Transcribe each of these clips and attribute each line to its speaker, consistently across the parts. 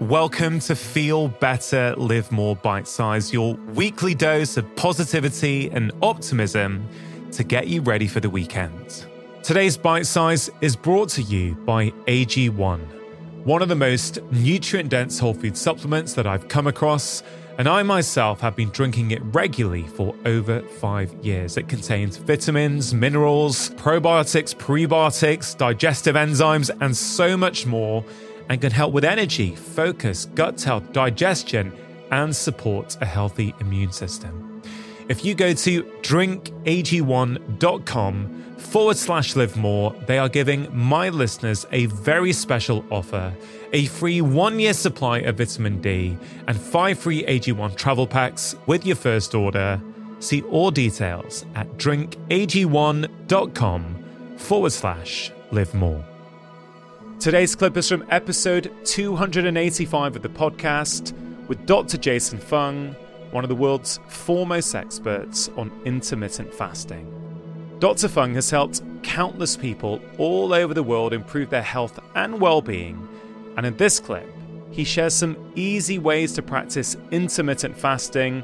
Speaker 1: Welcome to Feel Better, Live More Bite Size, your weekly dose of positivity and optimism to get you ready for the weekend. Today's Bite Size is brought to you by AG1, one of the most nutrient dense whole food supplements that I've come across, and I myself have been drinking it regularly for over five years. It contains vitamins, minerals, probiotics, prebiotics, digestive enzymes, and so much more and can help with energy, focus, gut health, digestion, and support a healthy immune system. If you go to drinkag1.com forward slash live more, they are giving my listeners a very special offer a free one year supply of vitamin D and five free AG1 travel packs with your first order. See all details at drinkag1.com forward slash live more. Today's clip is from episode 285 of the podcast with Dr. Jason Fung, one of the world's foremost experts on intermittent fasting. Dr. Fung has helped countless people all over the world improve their health and well being, and in this clip, he shares some easy ways to practice intermittent fasting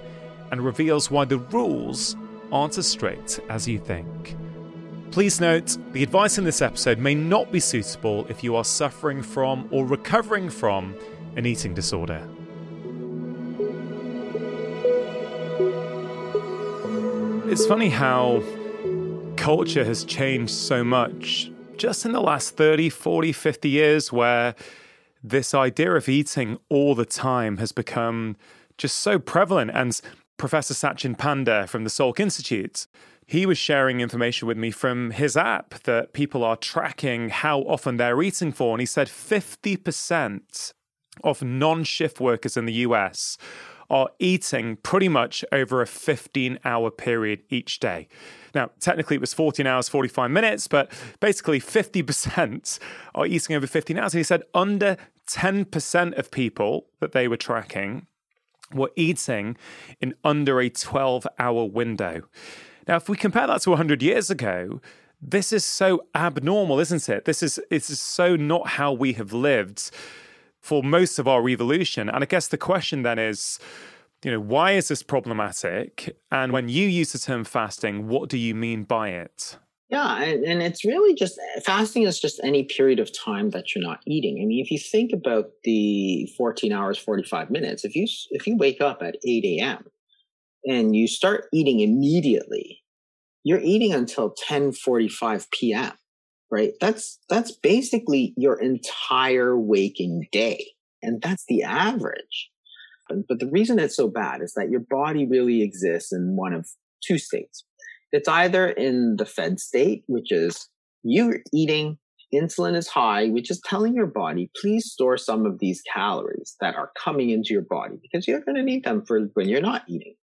Speaker 1: and reveals why the rules aren't as strict as you think. Please note, the advice in this episode may not be suitable if you are suffering from or recovering from an eating disorder. It's funny how culture has changed so much just in the last 30, 40, 50 years, where this idea of eating all the time has become just so prevalent. And Professor Sachin Panda from the Salk Institute he was sharing information with me from his app that people are tracking how often they're eating for. And he said 50% of non shift workers in the US are eating pretty much over a 15 hour period each day. Now, technically, it was 14 hours, 45 minutes, but basically 50% are eating over 15 hours. And he said under 10% of people that they were tracking were eating in under a 12 hour window. Now, if we compare that to 100 years ago, this is so abnormal, isn't it? This is, this is so not how we have lived for most of our evolution. And I guess the question then is, you know, why is this problematic? And when you use the term fasting, what do you mean by it?
Speaker 2: Yeah, and, and it's really just fasting is just any period of time that you're not eating. I mean, if you think about the 14 hours, 45 minutes, if you if you wake up at 8 a.m and you start eating immediately, you're eating until 10:45 p.m. Right? That's that's basically your entire waking day, and that's the average. But, the reason it's so bad is that your body really exists in one of two states. It's either in the fed state, which is you're eating, insulin is high, which is telling your body, please store some of these calories that are coming into your body because you're going to need them for when you're not eating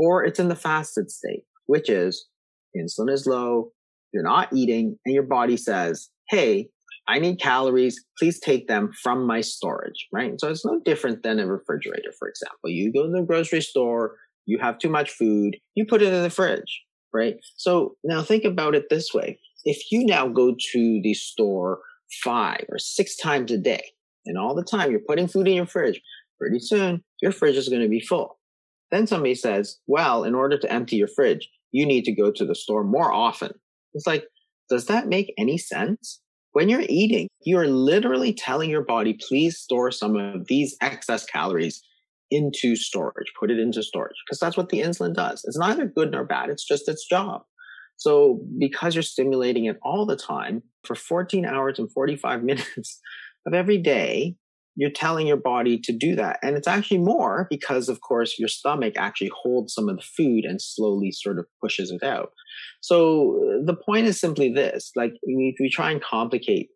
Speaker 2: or it's in the fasted state, which is insulin is low, you're not eating, and your body says, Hey, I need calories. Please take them from my storage, right? So it's no different than a refrigerator, for example. You go to the grocery store, you have too much food, you put it in the fridge, right? So now think about it this way. If you now go to the store five or six times a day, and all the time you're putting food in your fridge, pretty soon your fridge is going to be full. Then somebody says, well, in order to empty your fridge, you need to go to the store more often. It's like, does that make any sense? When you're eating, you're literally telling your body, please store some of these excess calories into storage, put it into storage, because that's what the insulin does. It's neither good nor bad. It's just its job. So because you're stimulating it all the time for 14 hours and 45 minutes of every day, you're telling your body to do that. And it's actually more because, of course, your stomach actually holds some of the food and slowly sort of pushes it out. So uh, the point is simply this like, we, we try and complicate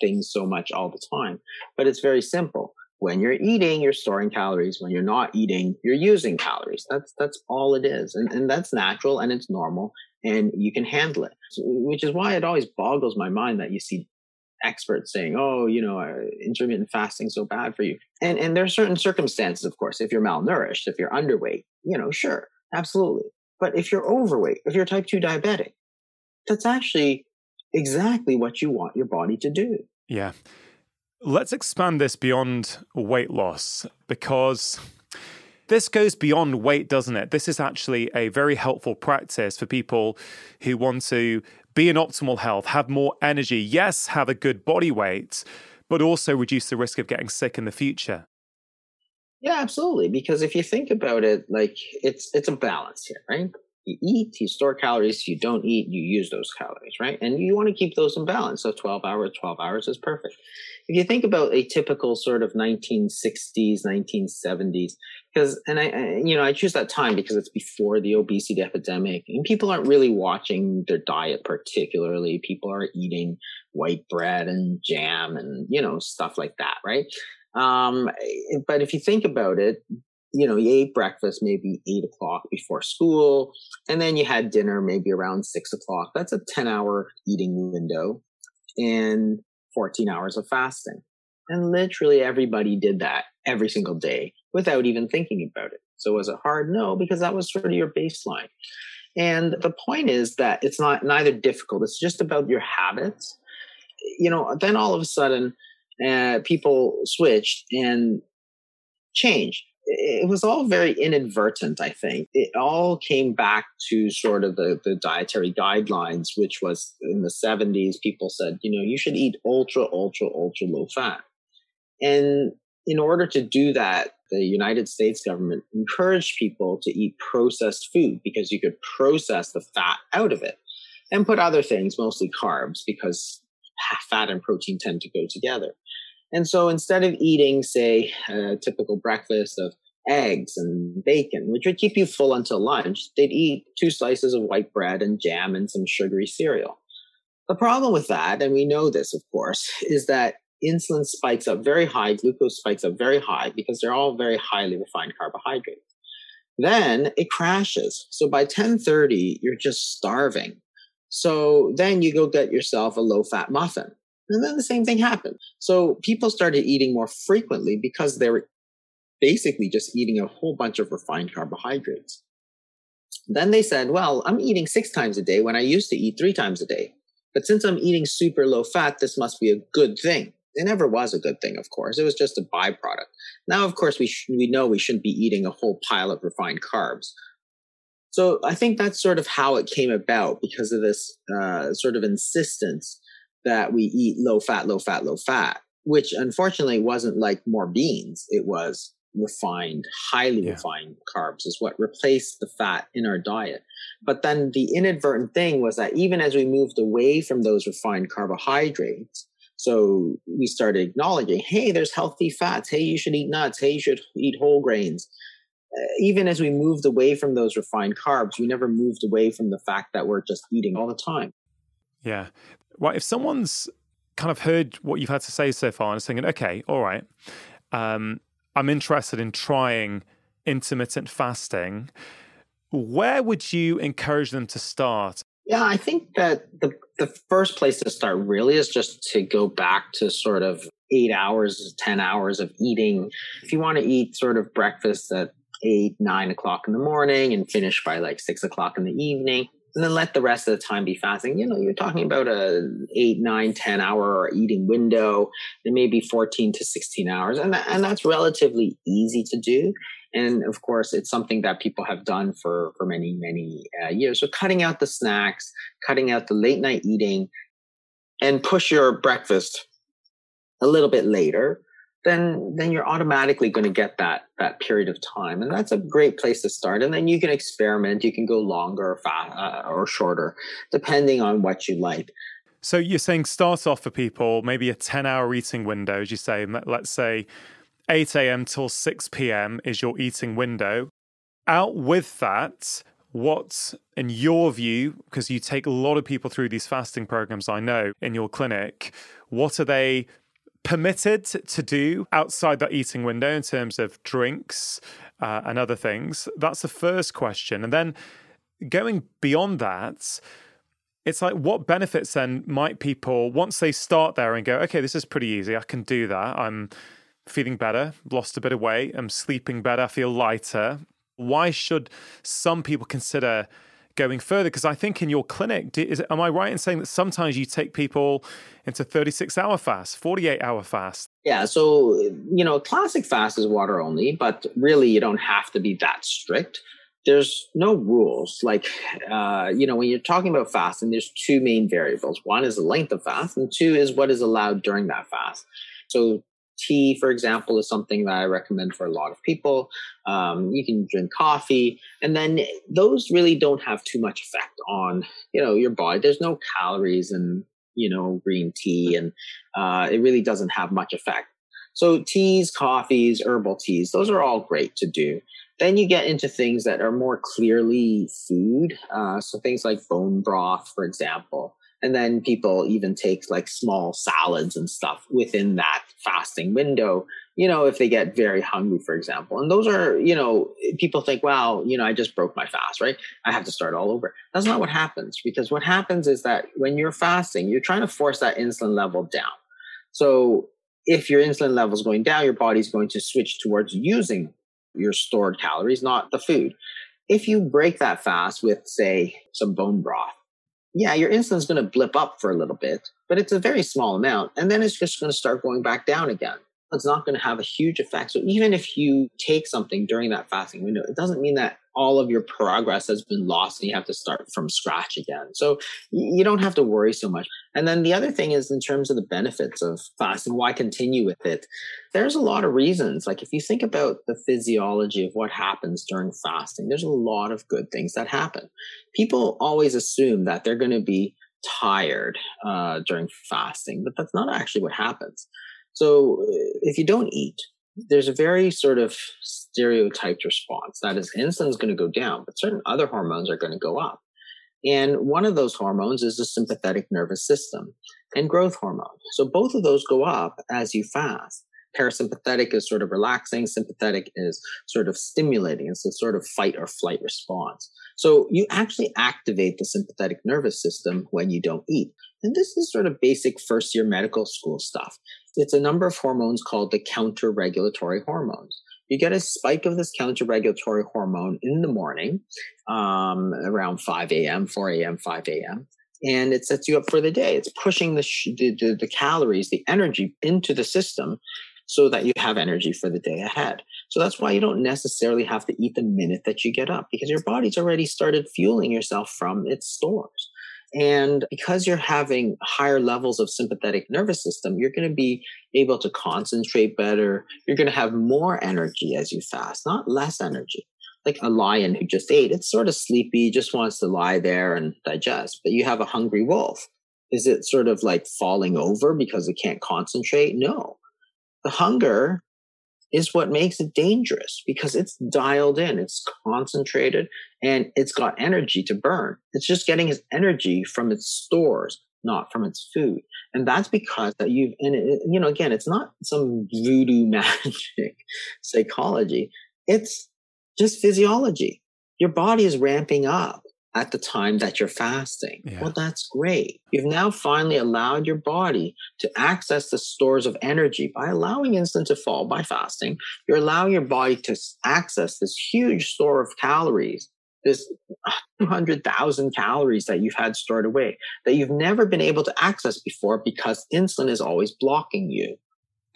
Speaker 2: things so much all the time, but it's very simple. When you're eating, you're storing calories. When you're not eating, you're using calories. That's that's all it is, and and that's natural and it's normal, and you can handle it. Which is why it always boggles my mind that you see experts saying, "Oh, you know, uh, intermittent fasting so bad for you." And and there are certain circumstances, of course, if you're malnourished, if you're underweight, you know, sure, absolutely. But if you're overweight, if you're type two diabetic, that's actually exactly what you want your body to do.
Speaker 1: Yeah. Let's expand this beyond weight loss because this goes beyond weight, doesn't it? This is actually a very helpful practice for people who want to be in optimal health, have more energy, yes, have a good body weight, but also reduce the risk of getting sick in the future.
Speaker 2: Yeah, absolutely. Because if you think about it, like it's it's a balance here, right? You eat, you store calories. You don't eat, you use those calories, right? And you want to keep those in balance. So 12 hours, 12 hours is perfect. If you think about a typical sort of 1960s, 1970s, because, and I, I, you know, I choose that time because it's before the obesity epidemic and people aren't really watching their diet particularly. People are eating white bread and jam and, you know, stuff like that, right? Um, but if you think about it, you know, you ate breakfast maybe eight o'clock before school, and then you had dinner maybe around six o'clock. That's a 10 hour eating window and 14 hours of fasting. And literally everybody did that every single day without even thinking about it. So was it hard? No, because that was sort of your baseline. And the point is that it's not neither difficult. It's just about your habits. You know, then all of a sudden, uh, people switched and changed it was all very inadvertent, I think. It all came back to sort of the, the dietary guidelines, which was in the 70s, people said, you know, you should eat ultra, ultra, ultra low fat. And in order to do that, the United States government encouraged people to eat processed food because you could process the fat out of it and put other things, mostly carbs, because fat and protein tend to go together. And so instead of eating, say, a typical breakfast of eggs and bacon, which would keep you full until lunch, they'd eat two slices of white bread and jam and some sugary cereal. The problem with that, and we know this, of course, is that insulin spikes up very high, glucose spikes up very high because they're all very highly refined carbohydrates. Then it crashes. So by 1030, you're just starving. So then you go get yourself a low fat muffin and then the same thing happened. So people started eating more frequently because they were basically just eating a whole bunch of refined carbohydrates. Then they said, well, I'm eating six times a day when I used to eat three times a day. But since I'm eating super low fat, this must be a good thing. It never was a good thing, of course. It was just a byproduct. Now, of course, we, sh- we know we shouldn't be eating a whole pile of refined carbs. So I think that's sort of how it came about because of this uh, sort of insistence that we eat low fat, low fat, low fat, which unfortunately wasn't like more beans. It was refined, highly yeah. refined carbs is what replaced the fat in our diet. But then the inadvertent thing was that even as we moved away from those refined carbohydrates, so we started acknowledging, hey, there's healthy fats. Hey, you should eat nuts. Hey, you should eat whole grains. Uh, even as we moved away from those refined carbs, we never moved away from the fact that we're just eating all the time.
Speaker 1: Yeah. Well, if someone's kind of heard what you've had to say so far and is thinking, okay, all right, um, I'm interested in trying intermittent fasting, where would you encourage them to start?
Speaker 2: Yeah, I think that the the first place to start really is just to go back to sort of eight hours, ten hours of eating. If you want to eat sort of breakfast at eight, nine o'clock in the morning and finish by like six o'clock in the evening, and then let the rest of the time be fasting. You know, you're talking about a eight, nine, 10 hour eating window, and maybe 14 to 16 hours. And, that, and that's relatively easy to do. And of course, it's something that people have done for, for many, many uh, years. So cutting out the snacks, cutting out the late night eating, and push your breakfast a little bit later then then you're automatically going to get that that period of time. And that's a great place to start. And then you can experiment. You can go longer or, fa- uh, or shorter depending on what you like.
Speaker 1: So you're saying start off for people maybe a 10 hour eating window as you say let's say 8 a.m till 6 p.m is your eating window. Out with that what in your view because you take a lot of people through these fasting programs i know in your clinic what are they permitted to do outside that eating window in terms of drinks uh, and other things? That's the first question. And then going beyond that, it's like what benefits then might people once they start there and go, okay, this is pretty easy. I can do that. I'm feeling better, lost a bit of weight, I'm sleeping better, I feel lighter. Why should some people consider going further? Because I think in your clinic, is, am I right in saying that sometimes you take people into 36 hour fast, 48 hour fast?
Speaker 2: Yeah. So, you know, classic fast is water only, but really you don't have to be that strict. There's no rules. Like, uh, you know, when you're talking about fasting, there's two main variables. One is the length of fast, and two is what is allowed during that fast. So, tea, for example, is something that I recommend for a lot of people. Um, you can drink coffee, and then those really don't have too much effect on you know your body. There's no calories in you know green tea, and uh, it really doesn't have much effect. So teas, coffees, herbal teas, those are all great to do. Then you get into things that are more clearly food. Uh, so things like bone broth, for example. And then people even take like small salads and stuff within that fasting window, you know, if they get very hungry, for example. And those are, you know, people think, wow, you know, I just broke my fast, right? I have to start all over. That's not what happens because what happens is that when you're fasting, you're trying to force that insulin level down. So if your insulin level is going down, your body's going to switch towards using your stored calories, not the food. If you break that fast with, say, some bone broth, yeah, your insulin's going to blip up for a little bit, but it's a very small amount. And then it's just going to start going back down again. It's not going to have a huge effect. So even if you take something during that fasting window, it doesn't mean that all of your progress has been lost and you have to start from scratch again. So you don't have to worry so much. And then the other thing is in terms of the benefits of fasting, why continue with it? There's a lot of reasons. Like if you think about the physiology of what happens during fasting, there's a lot of good things that happen. People always assume that they're going to be tired uh, during fasting, but that's not actually what happens. So uh, if you don't eat, there's a very sort of stereotyped response. That is, insulin is going to go down, but certain other hormones are going to go up. And one of those hormones is the sympathetic nervous system and growth hormone. So both of those go up as you fast. Parasympathetic is sort of relaxing, sympathetic is sort of stimulating. It's a sort of fight or flight response. So you actually activate the sympathetic nervous system when you don't eat. And this is sort of basic first year medical school stuff. It's a number of hormones called the counter regulatory hormones. You get a spike of this counter regulatory hormone in the morning, um, around 5 a.m., 4 a.m., 5 a.m and it sets you up for the day. It's pushing the, sh- the, the, the, calories, the energy into the system so that you have energy for the day ahead. So that's why you don't necessarily have to eat the minute that you get up because your body's already started fueling yourself from its stores. And because you're having higher levels of sympathetic nervous system, you're going to be able to concentrate better. You're going to have more energy as you fast, not less energy. Like a lion who just ate, it's sort of sleepy, just wants to lie there and digest. But you have a hungry wolf. Is it sort of like falling over because it can't concentrate? No. The hunger is what makes it dangerous because it's dialed in, it's concentrated, and it's got energy to burn. It's just getting its energy from its stores, not from its food. And that's because that you've, and it, you know, again, it's not some voodoo magic psychology. It's just physiology. Your body is ramping up at the time that you're fasting. Yeah. Well, that's great. You've now finally allowed your body to access the stores of energy by allowing insulin to fall by fasting. You're allowing your body to access this huge store of calories, this 200,000 calories that you've had stored away that you've never been able to access before because insulin is always blocking you.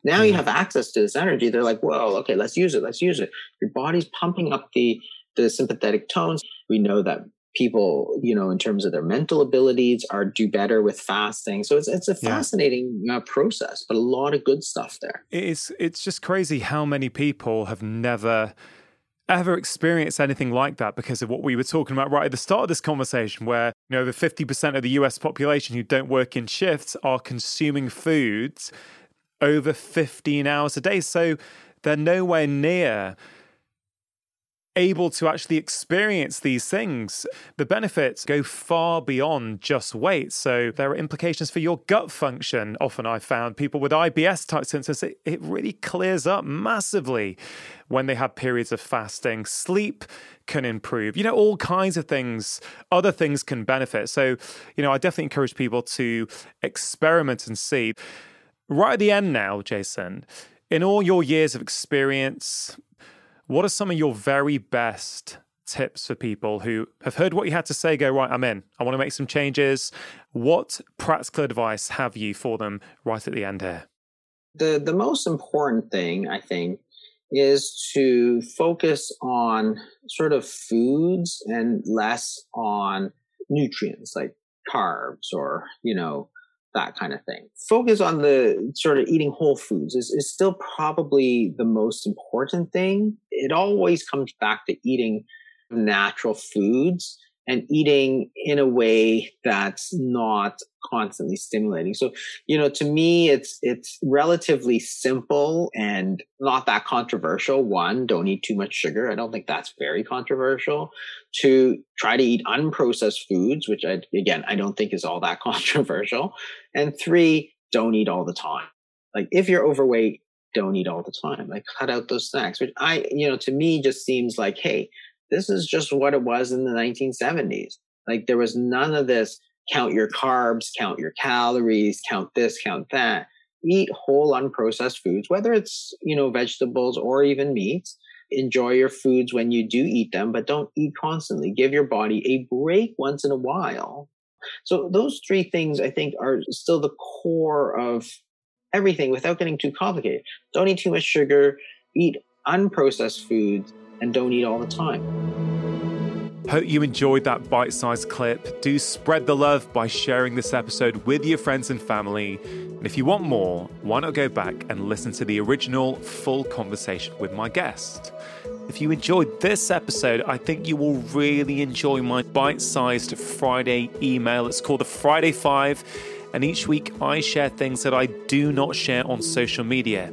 Speaker 2: Now you mm. have access to this energy. They're like, well, okay, let's use it. Let's use it. Your body's pumping up the the sympathetic tones. We know that people, you know, in terms of their mental abilities, are do better with fasting. So it's it's a fascinating yeah. uh, process, but a lot of good stuff there.
Speaker 1: It's it's just crazy how many people have never ever experienced anything like that because of what we were talking about right at the start of this conversation where you know the 50% of the US population who don't work in shifts are consuming foods over 15 hours a day so they're nowhere near able to actually experience these things. The benefits go far beyond just weight. So there are implications for your gut function. Often I found people with IBS type symptoms, it, it really clears up massively when they have periods of fasting. Sleep can improve. You know, all kinds of things, other things can benefit. So, you know, I definitely encourage people to experiment and see. Right at the end now, Jason, in all your years of experience, what are some of your very best tips for people who have heard what you had to say, go, right, I'm in. I want to make some changes. What practical advice have you for them right at the end here?
Speaker 2: The, the most important thing, I think, is to focus on sort of foods and less on nutrients like carbs or, you know, that kind of thing. Focus on the sort of eating whole foods is, is still probably the most important thing. It always comes back to eating natural foods and eating in a way that's not constantly stimulating. So, you know, to me, it's, it's relatively simple and not that controversial. One, don't eat too much sugar. I don't think that's very controversial. Two, try to eat unprocessed foods, which I, again, I don't think is all that controversial. And three, don't eat all the time. Like if you're overweight, don't eat all the time. Like cut out those snacks, which I, you know, to me just seems like, hey, this is just what it was in the 1970s. Like there was none of this count your carbs, count your calories, count this, count that. Eat whole unprocessed foods, whether it's, you know, vegetables or even meats. Enjoy your foods when you do eat them, but don't eat constantly. Give your body a break once in a while. So those three things I think are still the core of everything without getting too complicated. Don't eat too much sugar, eat unprocessed foods, and don't eat all the time.
Speaker 1: Hope you enjoyed that bite sized clip. Do spread the love by sharing this episode with your friends and family. And if you want more, why not go back and listen to the original full conversation with my guest? If you enjoyed this episode, I think you will really enjoy my bite sized Friday email. It's called the Friday Five. And each week I share things that I do not share on social media.